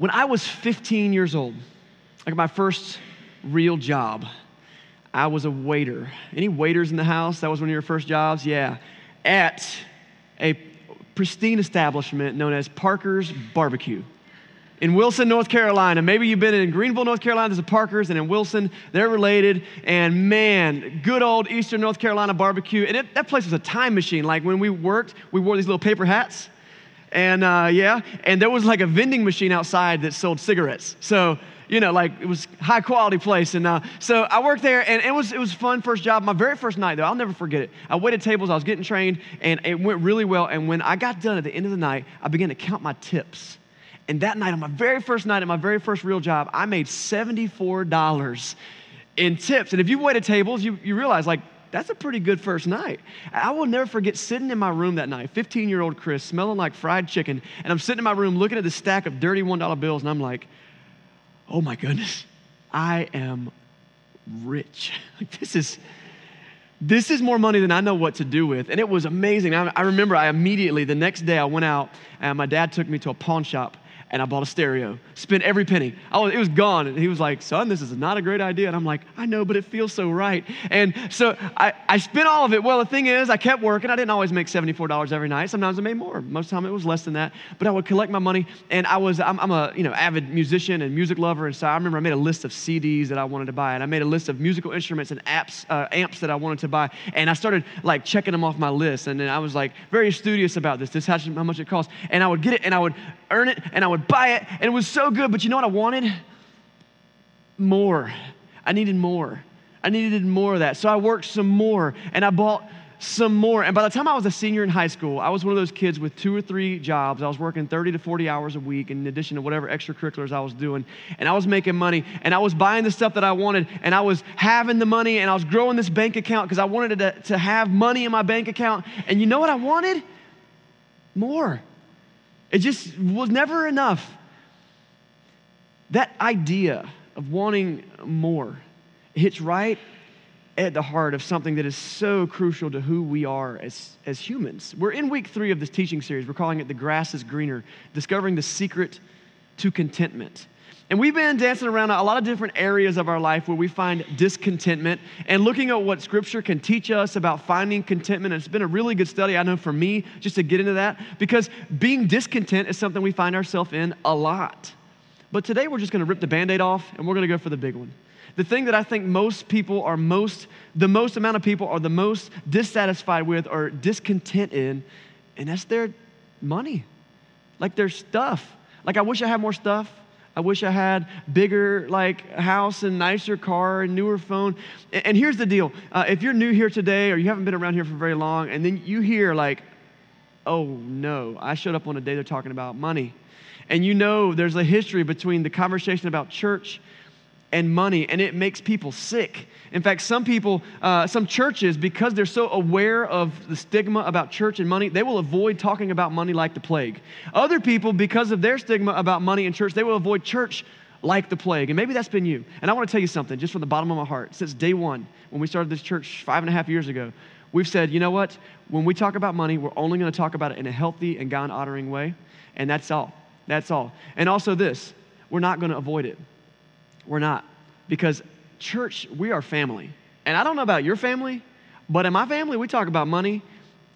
When I was 15 years old, like my first real job, I was a waiter. Any waiters in the house? That was one of your first jobs? Yeah. At a pristine establishment known as Parker's Barbecue in Wilson, North Carolina. Maybe you've been in Greenville, North Carolina. There's a Parker's, and in Wilson, they're related. And man, good old Eastern North Carolina barbecue. And it, that place was a time machine. Like when we worked, we wore these little paper hats. And uh, yeah, and there was like a vending machine outside that sold cigarettes. So, you know, like it was high quality place. And uh, so I worked there, and it was it was fun first job. My very first night though, I'll never forget it. I waited tables. I was getting trained, and it went really well. And when I got done at the end of the night, I began to count my tips. And that night, on my very first night at my very first real job, I made $74 in tips. And if you've waited tables, you, you realize, like, that's a pretty good first night. I will never forget sitting in my room that night, 15 year old Chris, smelling like fried chicken. And I'm sitting in my room looking at the stack of dirty $1 bills, and I'm like, oh my goodness, I am rich. Like, this is. This is more money than I know what to do with. And it was amazing. I, I remember I immediately, the next day, I went out and my dad took me to a pawn shop and I bought a stereo. Spent every penny. Was, it was gone. And he was like, son, this is not a great idea. And I'm like, I know, but it feels so right. And so I, I spent all of it. Well, the thing is, I kept working. I didn't always make $74 every night. Sometimes I made more. Most of the time it was less than that. But I would collect my money. And I was, I'm, I'm a, you know, avid musician and music lover. And so I remember I made a list of CDs that I wanted to buy. And I made a list of musical instruments and apps, uh, amps that I wanted to buy. And I started like checking them off my list. And then I was like very studious about this. This how, how much it costs. And I would get it and I would earn it and I would buy it, and it was so good. But you know what I wanted? More. I needed more. I needed more of that. So I worked some more and I bought some more. And by the time I was a senior in high school, I was one of those kids with two or three jobs. I was working 30 to 40 hours a week in addition to whatever extracurriculars I was doing. And I was making money and I was buying the stuff that I wanted and I was having the money and I was growing this bank account because I wanted to, to have money in my bank account. And you know what I wanted? More. It just was never enough. That idea of wanting more hits right at the heart of something that is so crucial to who we are as, as humans. We're in week three of this teaching series. We're calling it The Grass is Greener, discovering the secret to contentment. And we've been dancing around a lot of different areas of our life where we find discontentment and looking at what Scripture can teach us about finding contentment. And it's been a really good study, I know, for me, just to get into that, because being discontent is something we find ourselves in a lot. But today we're just going to rip the band aid off and we're going to go for the big one. The thing that I think most people are most, the most amount of people are the most dissatisfied with or discontent in, and that's their money, like their stuff. Like, I wish I had more stuff. I wish I had bigger like house and nicer car and newer phone. And, and here's the deal: uh, if you're new here today or you haven't been around here for very long, and then you hear like, "Oh no, I showed up on a day they're talking about money," and you know there's a history between the conversation about church and money, and it makes people sick. In fact, some people, uh, some churches, because they're so aware of the stigma about church and money, they will avoid talking about money like the plague. Other people, because of their stigma about money and church, they will avoid church like the plague. And maybe that's been you. And I want to tell you something, just from the bottom of my heart. Since day one, when we started this church five and a half years ago, we've said, you know what? When we talk about money, we're only going to talk about it in a healthy and God honoring way. And that's all. That's all. And also, this we're not going to avoid it. We're not. Because, church, we are family. And I don't know about your family, but in my family, we talk about money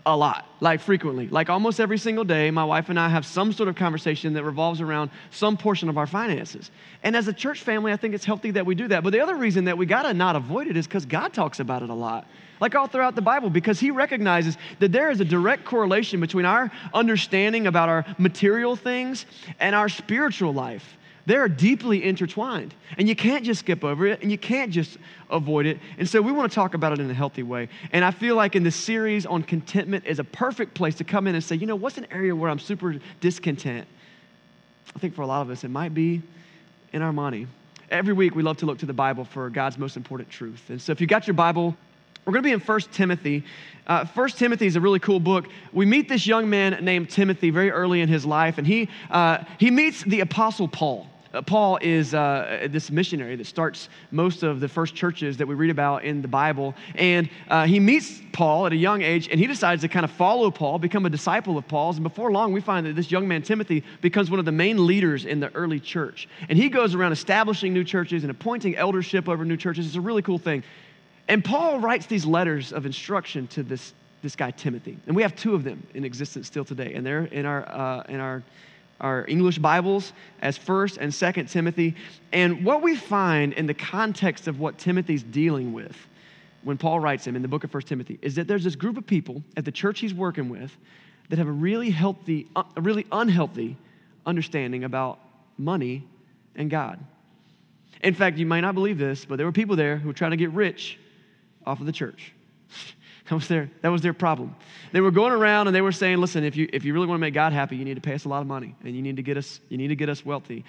a lot, like frequently. Like almost every single day, my wife and I have some sort of conversation that revolves around some portion of our finances. And as a church family, I think it's healthy that we do that. But the other reason that we got to not avoid it is because God talks about it a lot. Like all throughout the Bible, because He recognizes that there is a direct correlation between our understanding about our material things and our spiritual life. They're deeply intertwined. And you can't just skip over it and you can't just avoid it. And so we want to talk about it in a healthy way. And I feel like in this series on contentment is a perfect place to come in and say, you know, what's an area where I'm super discontent? I think for a lot of us, it might be in our money. Every week, we love to look to the Bible for God's most important truth. And so if you got your Bible, we're going to be in 1 Timothy. Uh, 1 Timothy is a really cool book. We meet this young man named Timothy very early in his life, and he, uh, he meets the Apostle Paul Paul is uh, this missionary that starts most of the first churches that we read about in the Bible. And uh, he meets Paul at a young age, and he decides to kind of follow Paul, become a disciple of Paul's. And before long, we find that this young man, Timothy, becomes one of the main leaders in the early church. And he goes around establishing new churches and appointing eldership over new churches. It's a really cool thing. And Paul writes these letters of instruction to this, this guy, Timothy. And we have two of them in existence still today. And they're in our, uh, in our, our English Bibles as 1st and 2nd Timothy. And what we find in the context of what Timothy's dealing with when Paul writes him in the book of 1 Timothy is that there's this group of people at the church he's working with that have a really healthy, uh, a really unhealthy understanding about money and God. In fact, you might not believe this, but there were people there who were trying to get rich off of the church. That was, their, that was their problem. They were going around and they were saying, listen, if you, if you really want to make God happy, you need to pay us a lot of money and you need to get us, you need to get us wealthy.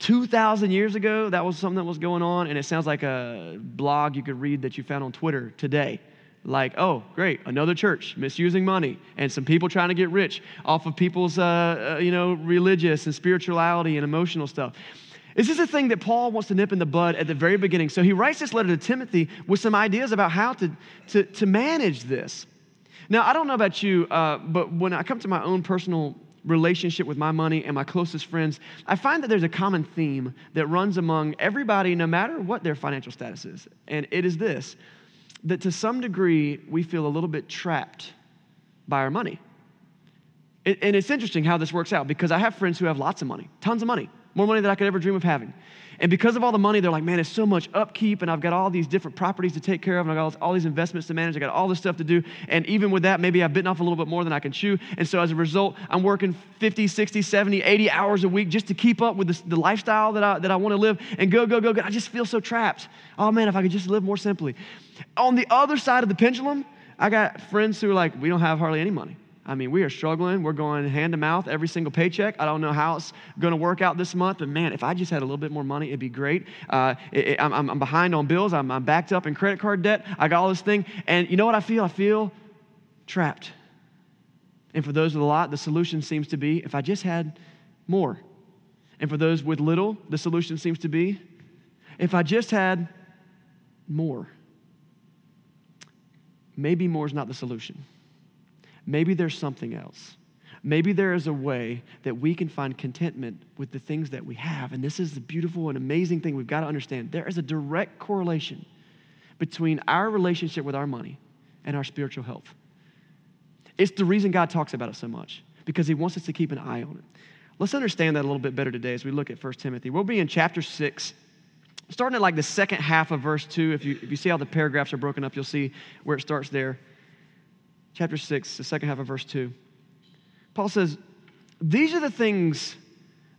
2,000 years ago, that was something that was going on, and it sounds like a blog you could read that you found on Twitter today. Like, oh, great, another church misusing money, and some people trying to get rich off of people's, uh, uh, you know, religious and spirituality and emotional stuff. This is a thing that Paul wants to nip in the bud at the very beginning. So he writes this letter to Timothy with some ideas about how to, to, to manage this. Now, I don't know about you, uh, but when I come to my own personal relationship with my money and my closest friends, I find that there's a common theme that runs among everybody, no matter what their financial status is. And it is this that to some degree, we feel a little bit trapped by our money. And it's interesting how this works out because I have friends who have lots of money, tons of money more money than I could ever dream of having. And because of all the money, they're like, man, it's so much upkeep, and I've got all these different properties to take care of, and I've got all these investments to manage, I've got all this stuff to do. And even with that, maybe I've bitten off a little bit more than I can chew. And so as a result, I'm working 50, 60, 70, 80 hours a week just to keep up with the lifestyle that I, that I want to live and go, go, go, go. I just feel so trapped. Oh man, if I could just live more simply. On the other side of the pendulum, I got friends who are like, we don't have hardly any money. I mean, we are struggling. We're going hand to mouth every single paycheck. I don't know how it's going to work out this month, but man, if I just had a little bit more money, it'd be great. Uh, it, it, I'm, I'm, behind on bills. I'm, I'm backed up in credit card debt. I got all this thing. And you know what I feel? I feel trapped. And for those with a lot, the solution seems to be if I just had more. And for those with little, the solution seems to be if I just had more. Maybe more is not the solution. Maybe there's something else. Maybe there is a way that we can find contentment with the things that we have. And this is the beautiful and amazing thing we've got to understand. There is a direct correlation between our relationship with our money and our spiritual health. It's the reason God talks about it so much, because He wants us to keep an eye on it. Let's understand that a little bit better today as we look at 1 Timothy. We'll be in chapter 6, starting at like the second half of verse 2. If you, if you see how the paragraphs are broken up, you'll see where it starts there chapter 6, the second half of verse 2. Paul says, These are the things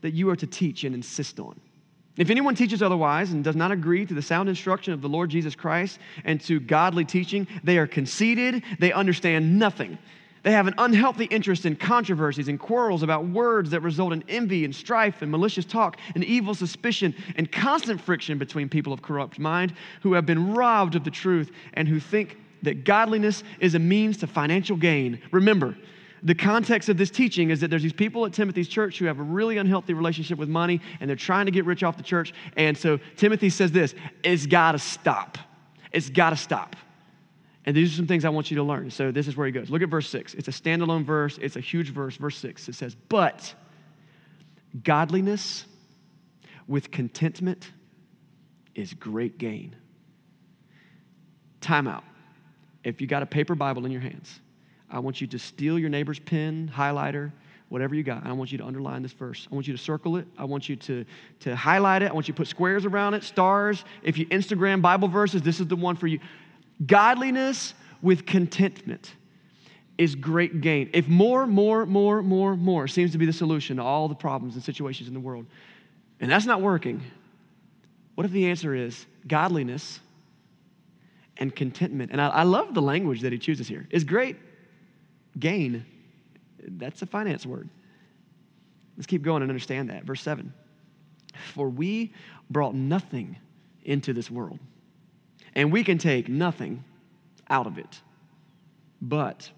that you are to teach and insist on. If anyone teaches otherwise and does not agree to the sound instruction of the Lord Jesus Christ and to godly teaching, they are conceited, they understand nothing. They have an unhealthy interest in controversies and quarrels about words that result in envy and strife and malicious talk and evil suspicion and constant friction between people of corrupt mind who have been robbed of the truth and who think that godliness is a means to financial gain. Remember, the context of this teaching is that there's these people at Timothy's church who have a really unhealthy relationship with money and they're trying to get rich off the church. And so Timothy says this it's got to stop. It's got to stop. And these are some things I want you to learn. So this is where he goes. Look at verse 6. It's a standalone verse, it's a huge verse. Verse 6 it says, But godliness with contentment is great gain. Time out if you got a paper Bible in your hands, I want you to steal your neighbor's pen, highlighter, whatever you got. I want you to underline this verse. I want you to circle it. I want you to, to highlight it. I want you to put squares around it, stars. If you Instagram Bible verses, this is the one for you. Godliness with contentment is great gain. If more, more, more, more, more seems to be the solution to all the problems and situations in the world, and that's not working, what if the answer is godliness and contentment. And I, I love the language that he chooses here. Is great gain. That's a finance word. Let's keep going and understand that. Verse 7 For we brought nothing into this world, and we can take nothing out of it. But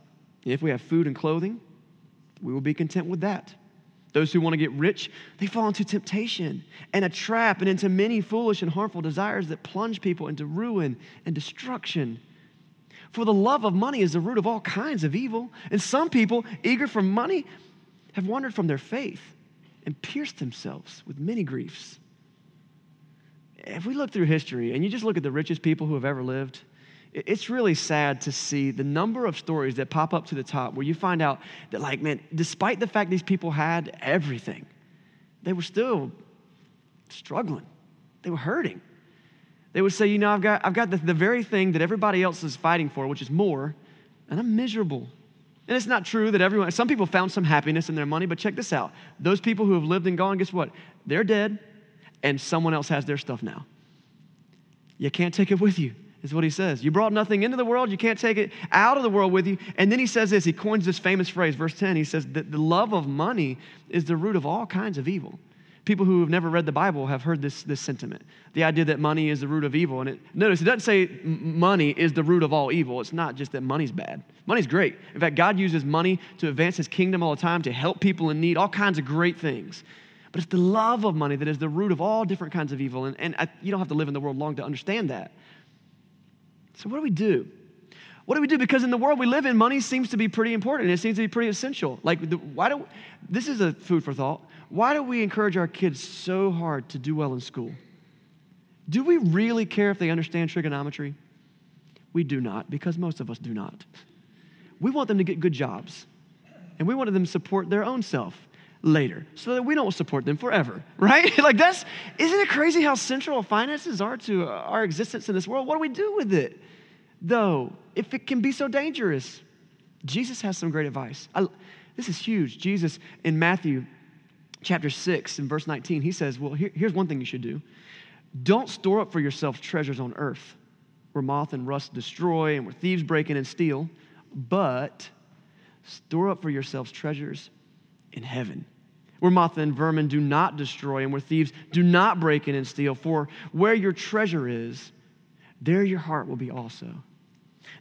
if we have food and clothing, we will be content with that. Those who want to get rich, they fall into temptation and a trap and into many foolish and harmful desires that plunge people into ruin and destruction. For the love of money is the root of all kinds of evil. And some people, eager for money, have wandered from their faith and pierced themselves with many griefs. If we look through history and you just look at the richest people who have ever lived, it's really sad to see the number of stories that pop up to the top where you find out that, like, man, despite the fact these people had everything, they were still struggling. They were hurting. They would say, you know, I've got, I've got the, the very thing that everybody else is fighting for, which is more, and I'm miserable. And it's not true that everyone, some people found some happiness in their money, but check this out. Those people who have lived and gone, guess what? They're dead, and someone else has their stuff now. You can't take it with you, is what he says. You brought nothing into the world, you can't take it out of the world with you. And then he says this, he coins this famous phrase, verse 10. He says that the love of money is the root of all kinds of evil. People who have never read the Bible have heard this, this sentiment the idea that money is the root of evil. And it, notice, it doesn't say money is the root of all evil. It's not just that money's bad. Money's great. In fact, God uses money to advance his kingdom all the time, to help people in need, all kinds of great things. But it's the love of money that is the root of all different kinds of evil. And, and I, you don't have to live in the world long to understand that. So, what do we do? What do we do? Because in the world we live in, money seems to be pretty important. It seems to be pretty essential. Like, why do this is a food for thought. Why do we encourage our kids so hard to do well in school? Do we really care if they understand trigonometry? We do not, because most of us do not. We want them to get good jobs, and we want them to support their own self later so that we don't support them forever, right? like, that's, isn't it crazy how central finances are to our existence in this world? What do we do with it, though, if it can be so dangerous? Jesus has some great advice. I, this is huge. Jesus in Matthew chapter 6 and verse 19, he says, Well, here, here's one thing you should do don't store up for yourself treasures on earth where moth and rust destroy and where thieves break in and steal, but store up for yourselves treasures in heaven where moth and vermin do not destroy and where thieves do not break in and steal. For where your treasure is, there your heart will be also.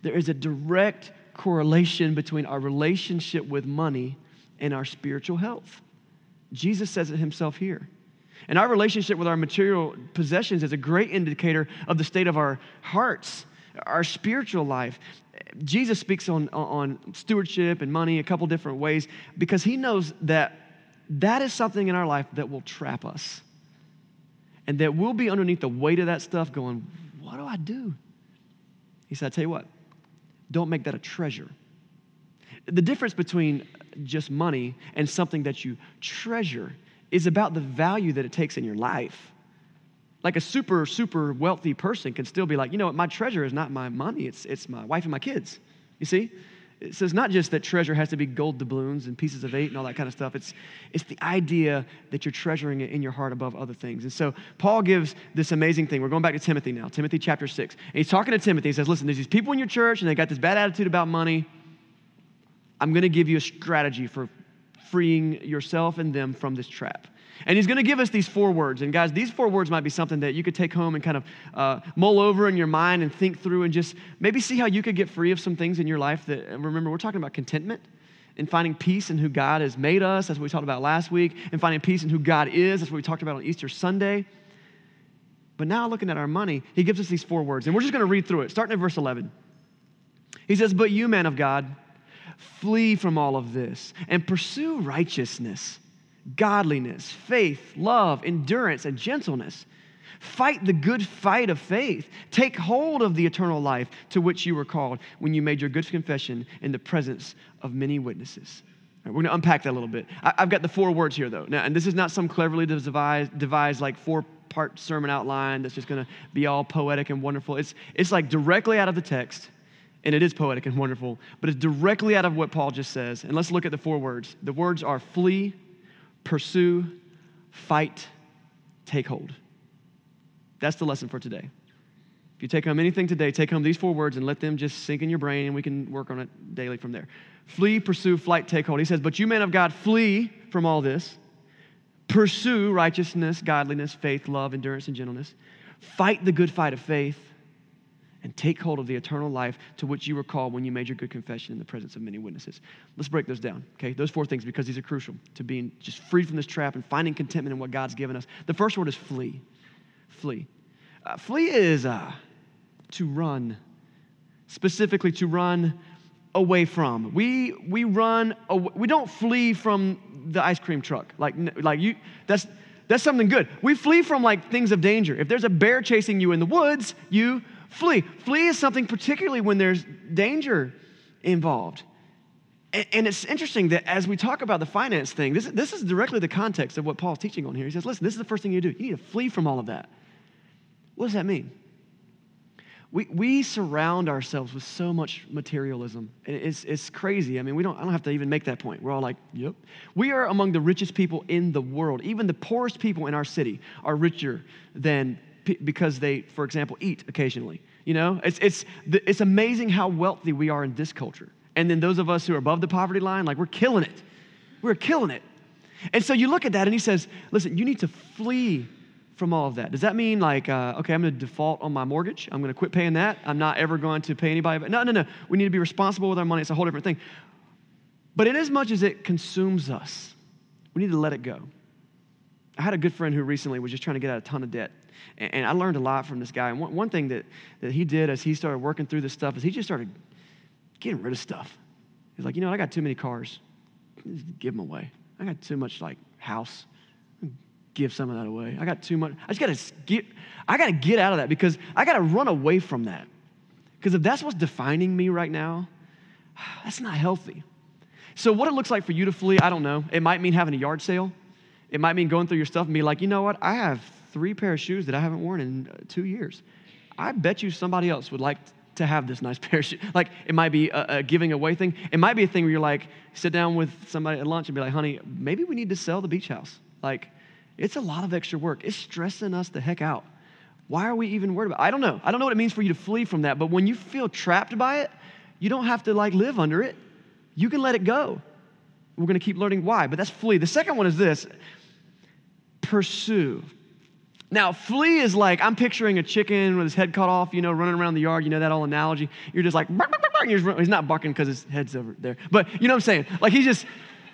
There is a direct correlation between our relationship with money and our spiritual health. Jesus says it himself here. And our relationship with our material possessions is a great indicator of the state of our hearts, our spiritual life. Jesus speaks on, on stewardship and money a couple different ways because he knows that that is something in our life that will trap us. And that we'll be underneath the weight of that stuff going, What do I do? He said, I tell you what, don't make that a treasure. The difference between just money and something that you treasure is about the value that it takes in your life. Like a super, super wealthy person can still be like, you know what, my treasure is not my money, it's, it's my wife and my kids. You see? It says not just that treasure has to be gold doubloons and pieces of eight and all that kind of stuff. It's, it's the idea that you're treasuring it in your heart above other things. And so Paul gives this amazing thing. We're going back to Timothy now, Timothy chapter 6. And he's talking to Timothy. He says, Listen, there's these people in your church and they got this bad attitude about money. I'm going to give you a strategy for freeing yourself and them from this trap. And he's going to give us these four words. And guys, these four words might be something that you could take home and kind of uh, mull over in your mind and think through and just maybe see how you could get free of some things in your life that, remember, we're talking about contentment and finding peace in who God has made us. That's what we talked about last week. And finding peace in who God is. That's what we talked about on Easter Sunday. But now, looking at our money, he gives us these four words. And we're just going to read through it, starting at verse 11. He says, But you, man of God, Flee from all of this and pursue righteousness, godliness, faith, love, endurance, and gentleness. Fight the good fight of faith. Take hold of the eternal life to which you were called when you made your good confession in the presence of many witnesses. Right, we're going to unpack that a little bit. I, have got the four words here, though. Now, and this is not some cleverly devised, devised like four part sermon outline that's just going to be all poetic and wonderful. It's, it's like directly out of the text and it is poetic and wonderful, but it's directly out of what Paul just says. And let's look at the four words. The words are flee, pursue, fight, take hold. That's the lesson for today. If you take home anything today, take home these four words and let them just sink in your brain, and we can work on it daily from there. Flee, pursue, flight, take hold. He says, But you, men of God, flee from all this. Pursue righteousness, godliness, faith, love, endurance, and gentleness. Fight the good fight of faith and take hold of the eternal life to which you were called when you made your good confession in the presence of many witnesses. Let's break those down, okay? Those four things because these are crucial to being just freed from this trap and finding contentment in what God's given us. The first word is flee. Flee. Uh, flee is uh, to run, specifically to run away from. We, we run, we don't flee from the ice cream truck. Like, like you, that's, that's something good. We flee from like things of danger. If there's a bear chasing you in the woods, you flee. Flee is something particularly when there's danger involved. And, it's interesting that as we talk about the finance thing, this, this is directly the context of what Paul's teaching on here. He says, listen, this is the first thing you do. You need to flee from all of that. What does that mean? We, we surround ourselves with so much materialism. It's, it's crazy. I mean, we don't, I don't have to even make that point. We're all like, yep. We are among the richest people in the world. Even the poorest people in our city are richer than because they, for example, eat occasionally. You know, it's, it's, it's amazing how wealthy we are in this culture. And then those of us who are above the poverty line, like we're killing it. We're killing it. And so you look at that and he says, listen, you need to flee from all of that. Does that mean like, uh, okay, I'm going to default on my mortgage? I'm going to quit paying that. I'm not ever going to pay anybody. No, no, no. We need to be responsible with our money. It's a whole different thing. But in as much as it consumes us, we need to let it go. I had a good friend who recently was just trying to get out of a ton of debt. And, and I learned a lot from this guy. And one, one thing that, that he did as he started working through this stuff is he just started getting rid of stuff. He's like, you know, I got too many cars. Give them away. I got too much like house. Give some of that away. I got too much. I just got to get. I got to get out of that because I got to run away from that. Because if that's what's defining me right now, that's not healthy. So what it looks like for you to flee, I don't know. It might mean having a yard sale. It might mean going through your stuff and be like, you know what? I have three pair of shoes that I haven't worn in uh, two years. I bet you somebody else would like to have this nice pair of shoes. Like, it might be a, a, giving away thing. It might be a thing where you're like, sit down with somebody at lunch and be like, honey, maybe we need to sell the beach house. Like, it's a lot of extra work. It's stressing us the heck out. Why are we even worried about it? I don't know. I don't know what it means for you to flee from that, but when you feel trapped by it, you don't have to like live under it. You can let it go. We're going to keep learning why, but that's flee. The second one is this pursue. Now, flee is like, I'm picturing a chicken with his head cut off, you know, running around the yard. You know that old analogy? You're just like, bark, bark, bark, he's not barking because his head's over there. But you know what I'm saying? Like, he's just,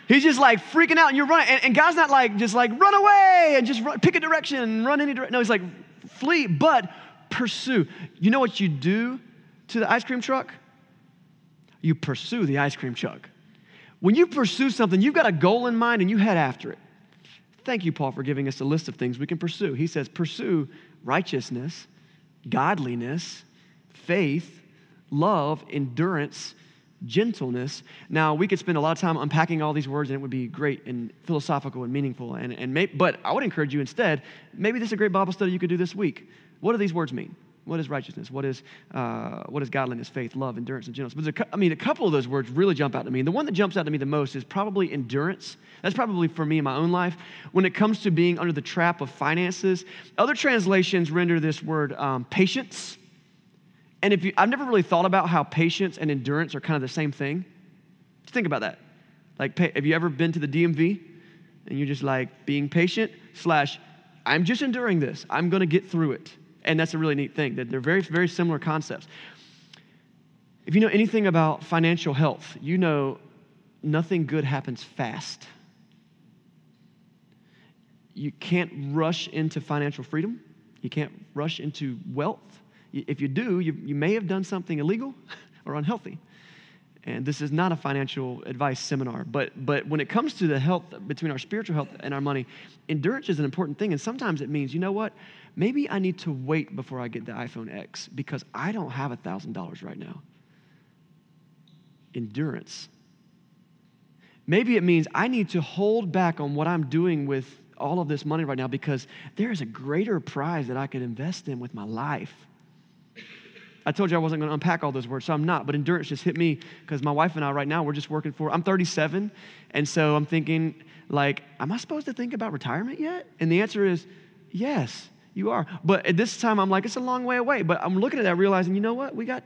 he's just like freaking out and you're running. And, and God's not like, just like, run away and just run, pick a direction and run any direction. No, he's like, flee, but pursue. You know what you do to the ice cream truck? You pursue the ice cream truck. When you pursue something, you've got a goal in mind and you head after it. Thank you, Paul, for giving us a list of things we can pursue. He says, pursue righteousness, godliness, faith, love, endurance, gentleness. Now, we could spend a lot of time unpacking all these words, and it would be great and philosophical and meaningful. And, and may, but I would encourage you instead, maybe this is a great Bible study you could do this week. What do these words mean? What is righteousness? What is, uh, what is godliness, faith, love, endurance, and gentleness? But a, I mean, a couple of those words really jump out to me. And the one that jumps out to me the most is probably endurance. That's probably for me in my own life. When it comes to being under the trap of finances, other translations render this word um, patience. And if you, I've never really thought about how patience and endurance are kind of the same thing. Just think about that. Like, have you ever been to the DMV and you're just like being patient slash, I'm just enduring this. I'm going to get through it. And that's a really neat thing that they're very, very similar concepts. If you know anything about financial health, you know nothing good happens fast. You can't rush into financial freedom. You can't rush into wealth. If you do, you, you may have done something illegal or unhealthy. And this is not a financial advice seminar, but, but when it comes to the health between our spiritual health and our money, endurance is an important thing. And sometimes it means, you know what? Maybe I need to wait before I get the iPhone X because I don't have a $1,000 right now. Endurance. Maybe it means I need to hold back on what I'm doing with all of this money right now because there is a greater prize that I could invest in with my life. I told you I wasn't going to unpack all those words, so I'm not. But endurance just hit me because my wife and I right now we're just working for. I'm 37, and so I'm thinking like, am I supposed to think about retirement yet? And the answer is yes, you are. But at this time, I'm like, it's a long way away. But I'm looking at that, realizing, you know what? We got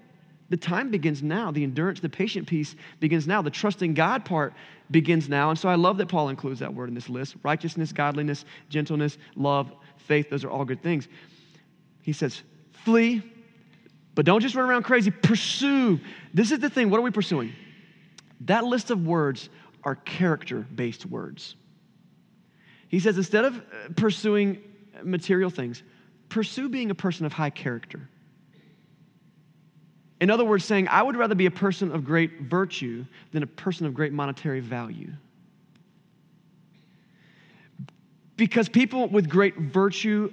the time begins now. The endurance, the patient piece begins now. The trusting God part begins now. And so I love that Paul includes that word in this list righteousness, godliness, gentleness, love, faith. Those are all good things. He says, flee But don't just run around crazy. Pursue. This is the thing. What are we pursuing? That list of words are character based words. He says instead of uh, pursuing material things, pursue being a person of high character. In other words, saying, I would rather be a person of great virtue than a person of great monetary value. Because people with great virtue,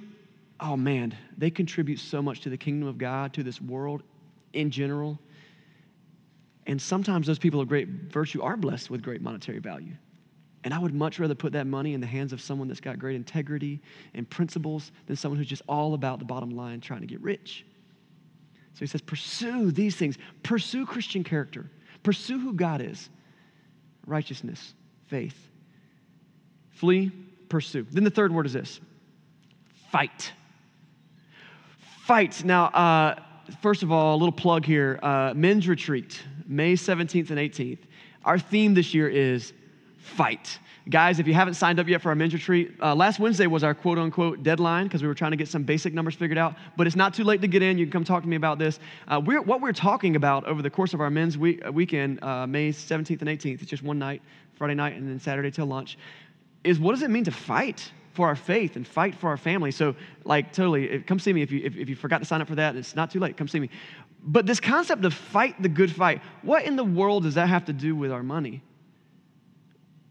oh man, they contribute so much to the kingdom of God, to this world in general. And sometimes those people of great virtue are blessed with great monetary value. And I would much rather put that money in the hands of someone that's got great integrity and principles than someone who's just all about the bottom line trying to get rich. So he says, pursue these things. Pursue Christian character. Pursue who God is righteousness, faith. Flee, pursue. Then the third word is this fight. Fight. Now, uh, first of all, a little plug here uh, men's retreat, May 17th and 18th. Our theme this year is fight. Guys, if you haven't signed up yet for our men's retreat, uh, last Wednesday was our quote unquote deadline because we were trying to get some basic numbers figured out. But it's not too late to get in. You can come talk to me about this. Uh, we're, what we're talking about over the course of our men's week, uh, weekend, uh, May 17th and 18th, it's just one night, Friday night, and then Saturday till lunch, is what does it mean to fight? For our faith and fight for our family. So, like, totally, come see me if you, if, if you forgot to sign up for that. It's not too late. Come see me. But this concept of fight the good fight, what in the world does that have to do with our money?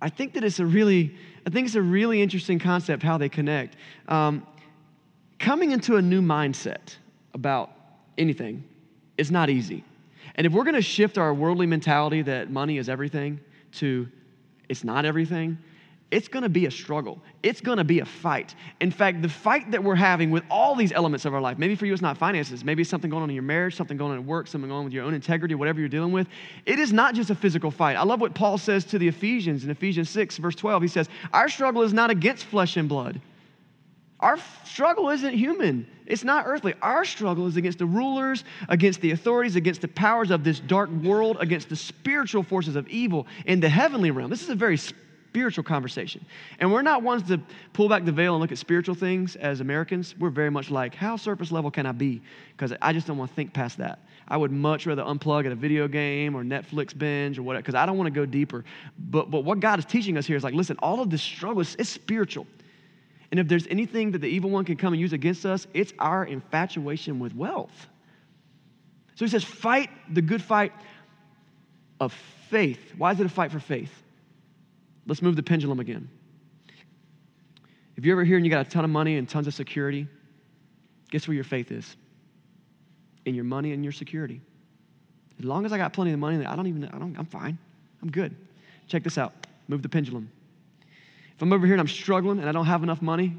I think that it's a really, I think it's a really interesting concept how they connect. Um, coming into a new mindset about anything is not easy. And if we're going to shift our worldly mentality that money is everything to it's not everything, it's gonna be a struggle. It's gonna be a fight. In fact, the fight that we're having with all these elements of our life, maybe for you it's not finances, maybe it's something going on in your marriage, something going on at work, something going on with your own integrity, whatever you're dealing with. It is not just a physical fight. I love what Paul says to the Ephesians in Ephesians 6, verse 12. He says, Our struggle is not against flesh and blood. Our struggle isn't human. It's not earthly. Our struggle is against the rulers, against the authorities, against the powers of this dark world, against the spiritual forces of evil in the heavenly realm. This is a very spiritual conversation. And we're not ones to pull back the veil and look at spiritual things as Americans. We're very much like, how surface level can I be? Because I just don't want to think past that. I would much rather unplug at a video game or Netflix binge or whatever, because I don't want to go deeper. But, but what God is teaching us here is like, listen, all of this struggle is spiritual. And if there's anything that the evil one can come and use against us, it's our infatuation with wealth. So he says, fight the good fight of faith. Why is it a fight for faith? Let's move the pendulum again. If you're ever here and you got a ton of money and tons of security, guess where your faith is? In your money and your security. As long as I got plenty of money, I don't even, I don't, I'm fine. I'm good. Check this out. Move the pendulum. If I'm over here and I'm struggling and I don't have enough money,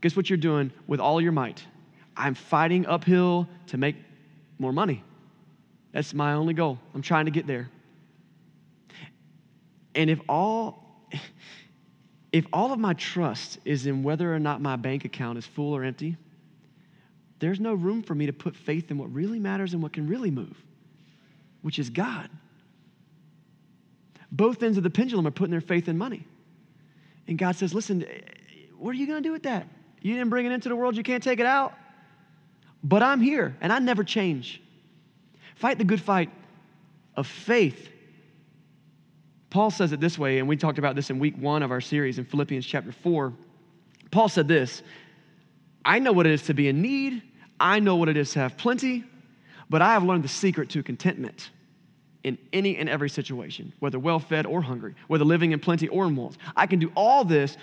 guess what you're doing with all your might? I'm fighting uphill to make more money. That's my only goal. I'm trying to get there. And if all if all of my trust is in whether or not my bank account is full or empty, there's no room for me to put faith in what really matters and what can really move, which is God. Both ends of the pendulum are putting their faith in money. And God says, listen, what are you going to do with that? You didn't bring it into the world, you can't take it out. But I'm here, and I never change. Fight the good fight of faith Paul says it this way, and we talked about this in week one of our series in Philippians chapter 4. Paul said this I know what it is to be in need, I know what it is to have plenty, but I have learned the secret to contentment in any and every situation, whether well fed or hungry, whether living in plenty or in want. I can do all this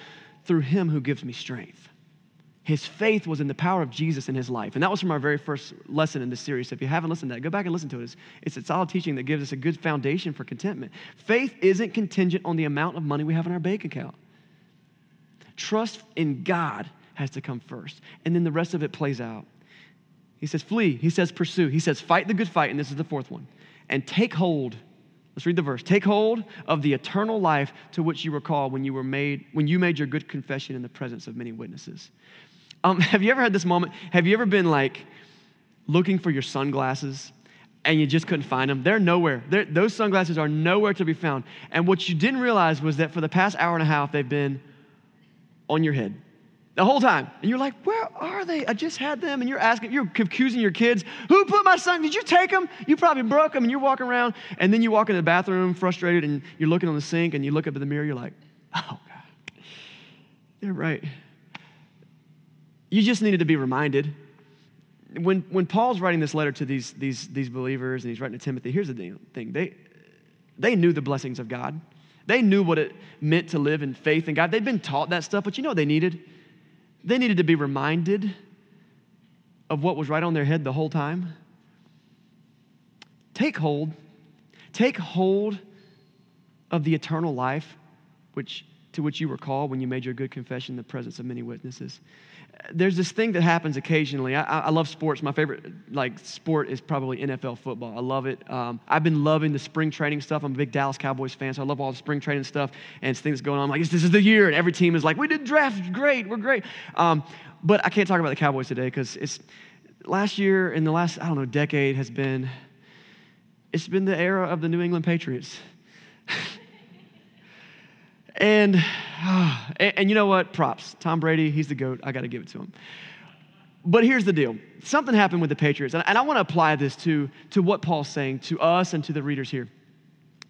through him who gives me strength. His faith was in the power of Jesus in his life. And that was from our very first lesson in this series. So if you haven't listened to that, go back and listen to it. It's, it's a solid teaching that gives us a good foundation for contentment. Faith isn't contingent on the amount of money we have in our bank account. Trust in God has to come first, and then the rest of it plays out. He says, flee. He says, pursue. He says, fight the good fight. And this is the fourth one. And take hold. Let's read the verse. Take hold of the eternal life to which you were called when you were made, when you made your good confession in the presence of many witnesses. Um, have you ever had this moment? Have you ever been like looking for your sunglasses and you just couldn't find them? They're nowhere. They're, those sunglasses are nowhere to be found. And what you didn't realize was that for the past hour and a half, they've been on your head. The whole time. And you're like, where are they? I just had them. And you're asking, you're accusing your kids, who put my son? Did you take them? You probably broke them. And you're walking around. And then you walk into the bathroom frustrated and you're looking on the sink and you look up at the mirror. You're like, oh, God. They're right. You just needed to be reminded. When, when Paul's writing this letter to these, these, these believers and he's writing to Timothy, here's the thing they, they knew the blessings of God. They knew what it meant to live in faith in God. They'd been taught that stuff, but you know what they needed? They needed to be reminded of what was right on their head the whole time. Take hold. Take hold of the eternal life which, to which you were called when you made your good confession in the presence of many witnesses there's this thing that happens occasionally. I, I, love sports. My favorite like sport is probably NFL football. I love it. Um, I've been loving the spring training stuff. I'm a big Dallas Cowboys fan, so I love all the spring training stuff and it's things going on. I'm like, this, is the year, and every team is like, we did draft great, we're great. Um, but I can't talk about the Cowboys today because it's last year and the last I don't know decade has been it's been the era of the New England Patriots. And, and, and you know what? Props. Tom Brady, he's the GOAT. I got to give it to him. But here's the deal something happened with the Patriots, and, and I want to apply this to, to what Paul's saying to us and to the readers here.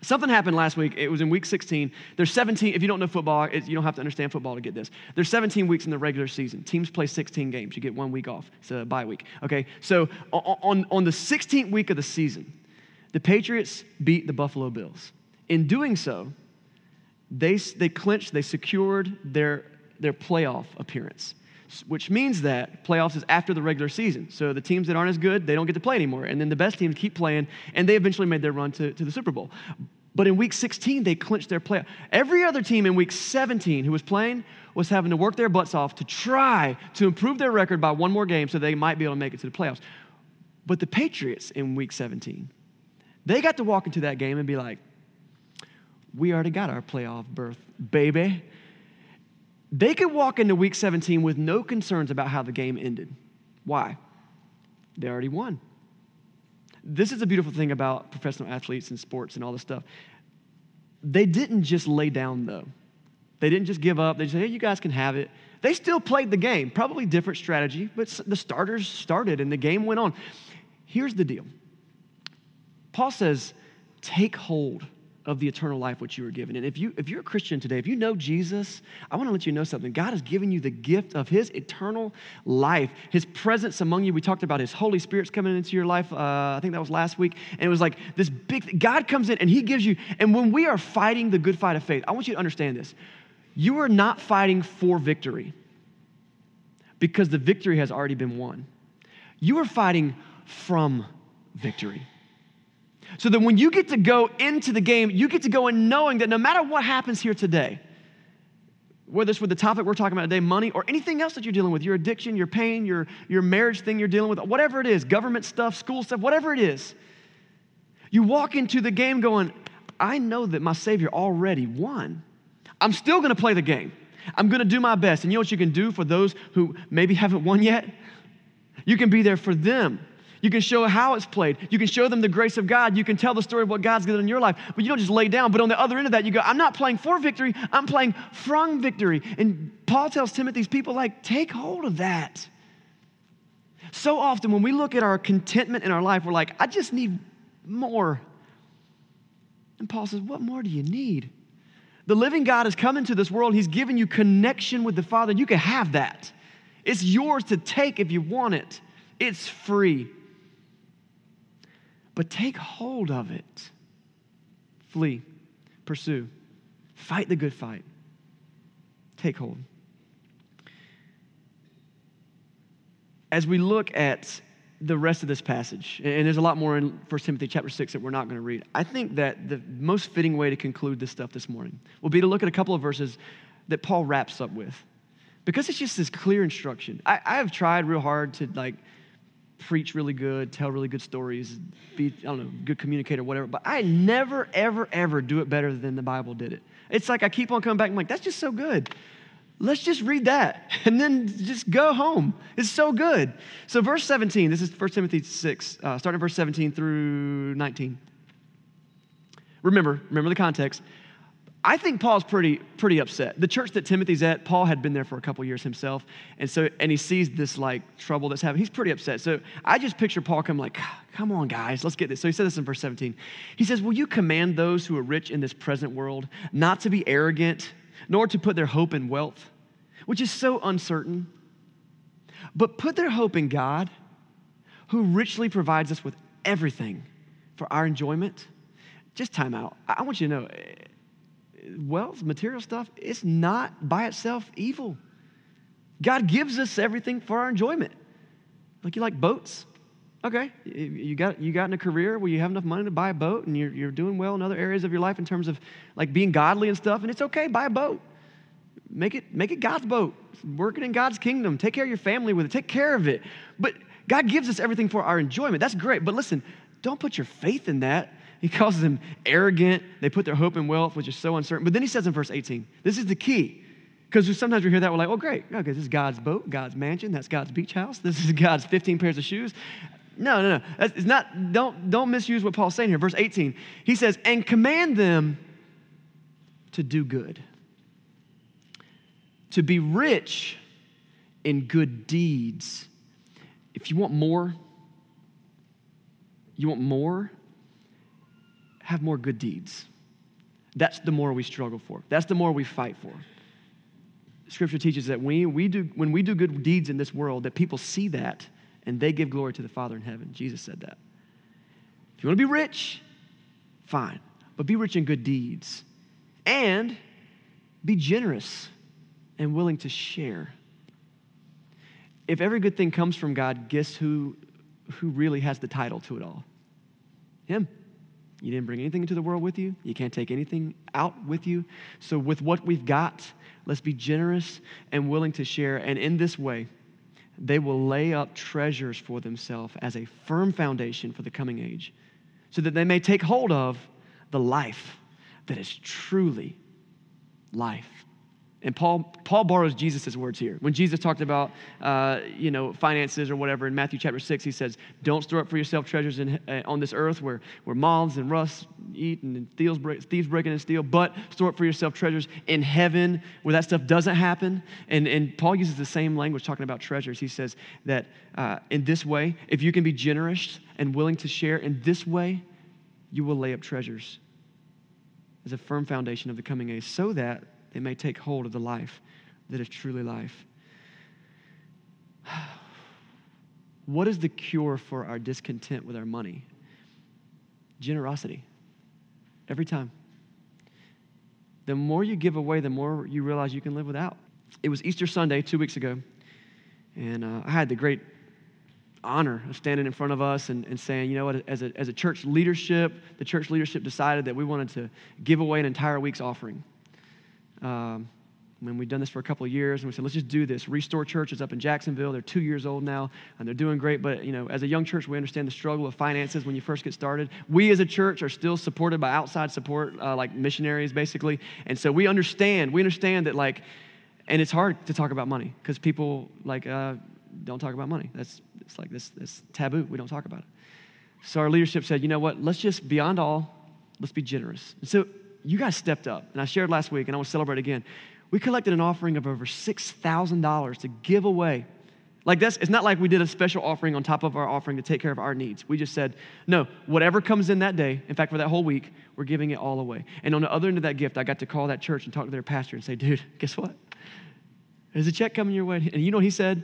Something happened last week. It was in week 16. There's 17. If you don't know football, you don't have to understand football to get this. There's 17 weeks in the regular season. Teams play 16 games. You get one week off. It's a bye week. Okay. So on, on the 16th week of the season, the Patriots beat the Buffalo Bills. In doing so, they, they clinched, they secured their, their playoff appearance, which means that playoffs is after the regular season. So the teams that aren't as good, they don't get to play anymore. And then the best teams keep playing, and they eventually made their run to, to the Super Bowl. But in week 16, they clinched their playoff. Every other team in week 17 who was playing was having to work their butts off to try to improve their record by one more game so they might be able to make it to the playoffs. But the Patriots in week 17, they got to walk into that game and be like, we already got our playoff berth, baby. They could walk into week 17 with no concerns about how the game ended. Why? They already won. This is a beautiful thing about professional athletes and sports and all this stuff. They didn't just lay down, though. They didn't just give up. They just said, hey, you guys can have it. They still played the game, probably different strategy, but the starters started and the game went on. Here's the deal Paul says, take hold of the eternal life which you were given. And if, you, if you're a Christian today, if you know Jesus, I want to let you know something. God has given you the gift of His eternal life, His presence among you. We talked about His Holy Spirit's coming into your life. Uh, I think that was last week. And it was like this big, God comes in and He gives you, and when we are fighting the good fight of faith, I want you to understand this. You are not fighting for victory because the victory has already been won. You are fighting from victory. So that when you get to go into the game, you get to go in knowing that no matter what happens here today, whether it's with the topic we're talking about today, money, or anything else that you're dealing with, your addiction, your pain, your, your marriage thing you're dealing with, whatever it is, government stuff, school stuff, whatever it is, you walk into the game going, I know that my Savior already won. I'm still gonna play the game. I'm gonna do my best. And you know what you can do for those who maybe haven't won yet? You can be there for them. You can show how it's played. You can show them the grace of God. You can tell the story of what God's done in your life. But you don't just lay down. But on the other end of that, you go, I'm not playing for victory, I'm playing from victory. And Paul tells Timothy's people, like, take hold of that. So often when we look at our contentment in our life, we're like, I just need more. And Paul says, What more do you need? The living God has come into this world. He's given you connection with the Father. You can have that. It's yours to take if you want it. It's free but take hold of it. Flee, pursue, fight the good fight. Take hold. As we look at the rest of this passage, and there's a lot more in 1 Timothy chapter 6 that we're not going to read, I think that the most fitting way to conclude this stuff this morning will be to look at a couple of verses that Paul wraps up with. Because it's just this clear instruction. I, I have tried real hard to like preach really good, tell really good stories, be, I don't know, good communicator, whatever. But I never, ever, ever do it better than the Bible did it. It's like I keep on coming back. I'm like, that's just so good. Let's just read that and then just go home. It's so good. So, verse 17, this is 1 Timothy 6, uh, starting verse 17 through 19. Remember, remember the context. I think Paul's pretty, pretty upset. The church that Timothy's at, Paul had been there for a couple years himself. And so, and he sees this like trouble that's happening. He's pretty upset. So I just picture Paul coming like, ah, come on, guys, let's get this. So he said this in verse 17. He says, Will you command those who are rich in this present world not to be arrogant, nor to put their hope in wealth, which is so uncertain, but put their hope in God, who richly provides us with everything for our enjoyment? Just time out. I want you to know wealth, material stuff, it's not by itself evil. God gives us everything for our enjoyment. Like you like boats. Okay, you got, you got in a career where you have enough money to buy a boat and you're, you're doing well in other areas of your life in terms of like being godly and stuff, and it's okay, buy a boat. Make it, make it God's boat. Work it in God's kingdom. Take care of your family with it. Take care of it. But God gives us everything for our enjoyment. That's great. But listen, don't put your faith in that he calls them arrogant. They put their hope in wealth, which is so uncertain. But then he says in verse 18, this is the key. Because sometimes we hear that, we're like, oh, great. Okay, this is God's boat, God's mansion, that's God's beach house, this is God's 15 pairs of shoes. No, no, no. It's not, don't, don't misuse what Paul's saying here. Verse 18, he says, and command them to do good, to be rich in good deeds. If you want more, you want more, have more good deeds. That's the more we struggle for. That's the more we fight for. Scripture teaches that we, we do, when we do good deeds in this world, that people see that and they give glory to the Father in heaven. Jesus said that. If you want to be rich, fine, but be rich in good deeds and be generous and willing to share. If every good thing comes from God, guess who, who really has the title to it all? Him. You didn't bring anything into the world with you. You can't take anything out with you. So, with what we've got, let's be generous and willing to share. And in this way, they will lay up treasures for themselves as a firm foundation for the coming age, so that they may take hold of the life that is truly life. And Paul, Paul borrows Jesus' words here. When Jesus talked about, uh, you know, finances or whatever in Matthew chapter 6, he says, don't store up for yourself treasures in, uh, on this earth where, where moths and rust eat and thieves break, thieves break in and steal, but store up for yourself treasures in heaven where that stuff doesn't happen. And, and Paul uses the same language talking about treasures. He says that uh, in this way, if you can be generous and willing to share in this way, you will lay up treasures as a firm foundation of the coming age so that they may take hold of the life that is truly life. What is the cure for our discontent with our money? Generosity. Every time. The more you give away, the more you realize you can live without. It was Easter Sunday two weeks ago, and uh, I had the great honor of standing in front of us and, and saying, you know what, as a, as a church leadership, the church leadership decided that we wanted to give away an entire week's offering. Um, when we've done this for a couple of years, and we said, let's just do this. Restore Church is up in Jacksonville. They're two years old now, and they're doing great. But you know, as a young church, we understand the struggle of finances when you first get started. We as a church are still supported by outside support, uh, like missionaries, basically. And so we understand. We understand that, like, and it's hard to talk about money because people like uh, don't talk about money. That's it's like this this taboo. We don't talk about it. So our leadership said, you know what? Let's just beyond all, let's be generous. And so you guys stepped up. And I shared last week, and I want to celebrate again. We collected an offering of over $6,000 to give away. Like this, it's not like we did a special offering on top of our offering to take care of our needs. We just said, no, whatever comes in that day, in fact, for that whole week, we're giving it all away. And on the other end of that gift, I got to call that church and talk to their pastor and say, dude, guess what? There's a check coming your way. And you know what he said?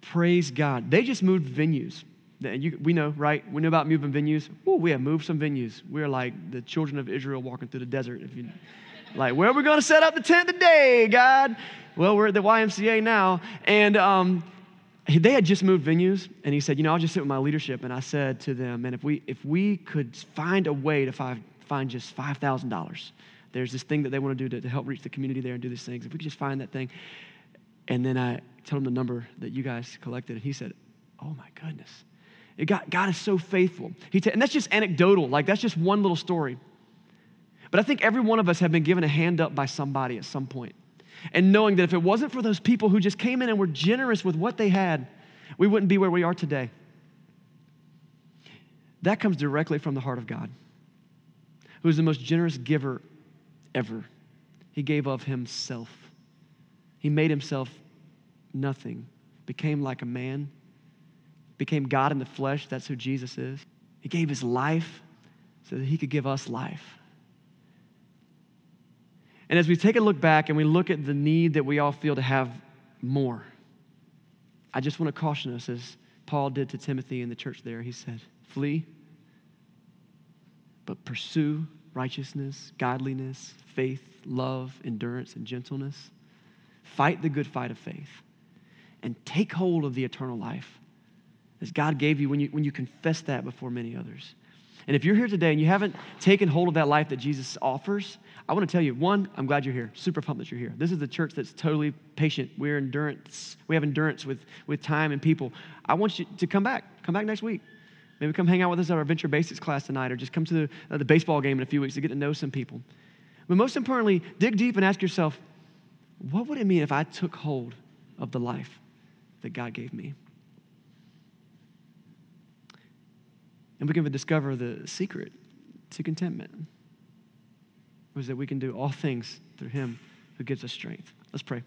Praise God. They just moved venues. You, we know, right? We know about moving venues. Ooh, we have moved some venues. We're like the children of Israel walking through the desert. If you, like, where are we going to set up the tent today, God? Well, we're at the YMCA now, and um, they had just moved venues, and he said, you know, I'll just sit with my leadership, and I said to them, man, if we if we could find a way to find find just five thousand dollars, there's this thing that they want to do to, to help reach the community there and do these things. If we could just find that thing, and then I told him the number that you guys collected, and he said, oh my goodness. God, God is so faithful. He ta- and that's just anecdotal, like that's just one little story. But I think every one of us have been given a hand up by somebody at some point. And knowing that if it wasn't for those people who just came in and were generous with what they had, we wouldn't be where we are today. That comes directly from the heart of God, who is the most generous giver ever. He gave of himself. He made himself nothing, became like a man, became God in the flesh. That's who Jesus is. He gave his life so that he could give us life. And as we take a look back and we look at the need that we all feel to have more, I just want to caution us, as Paul did to Timothy in the church there. He said, Flee, but pursue righteousness, godliness, faith, love, endurance, and gentleness. Fight the good fight of faith and take hold of the eternal life as God gave you when you, when you confess that before many others. And if you're here today and you haven't taken hold of that life that Jesus offers, I want to tell you one, I'm glad you're here. Super pumped that you're here. This is the church that's totally patient. We're endurance. We have endurance with, with time and people. I want you to come back. Come back next week. Maybe come hang out with us at our Venture Basics class tonight, or just come to the, uh, the baseball game in a few weeks to get to know some people. But most importantly, dig deep and ask yourself, what would it mean if I took hold of the life that God gave me? And we can discover the secret to contentment was that we can do all things through Him who gives us strength. Let's pray.